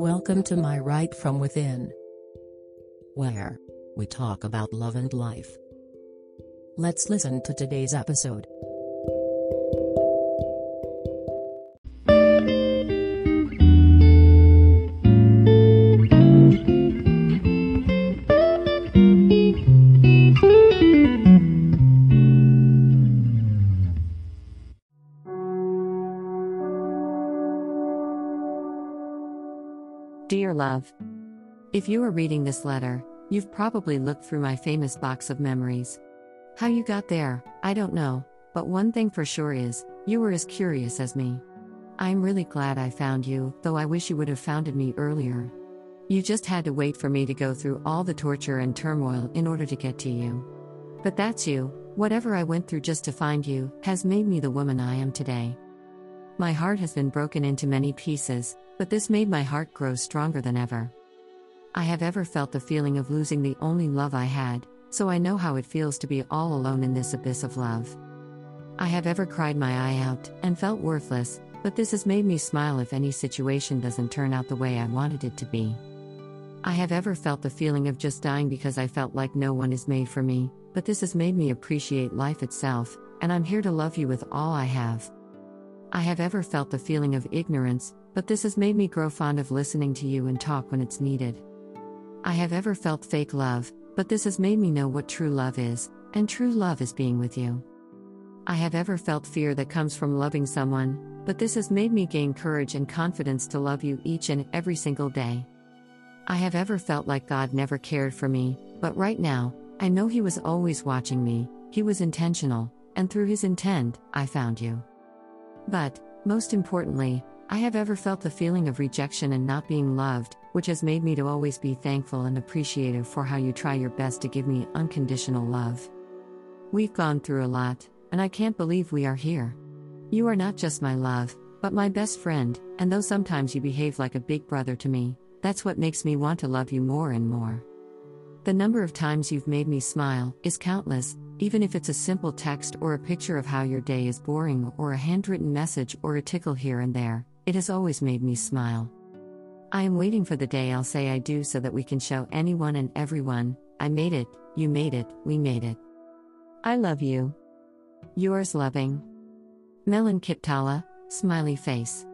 Welcome to my Right From Within, where we talk about love and life. Let's listen to today's episode. Dear love, if you are reading this letter, you've probably looked through my famous box of memories. How you got there, I don't know, but one thing for sure is, you were as curious as me. I'm really glad I found you, though I wish you would have founded me earlier. You just had to wait for me to go through all the torture and turmoil in order to get to you. But that's you, whatever I went through just to find you, has made me the woman I am today. My heart has been broken into many pieces, but this made my heart grow stronger than ever. I have ever felt the feeling of losing the only love I had, so I know how it feels to be all alone in this abyss of love. I have ever cried my eye out and felt worthless, but this has made me smile if any situation doesn't turn out the way I wanted it to be. I have ever felt the feeling of just dying because I felt like no one is made for me, but this has made me appreciate life itself, and I'm here to love you with all I have. I have ever felt the feeling of ignorance, but this has made me grow fond of listening to you and talk when it's needed. I have ever felt fake love, but this has made me know what true love is, and true love is being with you. I have ever felt fear that comes from loving someone, but this has made me gain courage and confidence to love you each and every single day. I have ever felt like God never cared for me, but right now, I know He was always watching me, He was intentional, and through His intent, I found you. But, most importantly, I have ever felt the feeling of rejection and not being loved, which has made me to always be thankful and appreciative for how you try your best to give me unconditional love. We've gone through a lot, and I can't believe we are here. You are not just my love, but my best friend, and though sometimes you behave like a big brother to me, that's what makes me want to love you more and more. The number of times you've made me smile is countless, even if it's a simple text or a picture of how your day is boring or a handwritten message or a tickle here and there, it has always made me smile. I am waiting for the day I'll say I do so that we can show anyone and everyone I made it, you made it, we made it. I love you. Yours loving. Melon Kiptala, smiley face.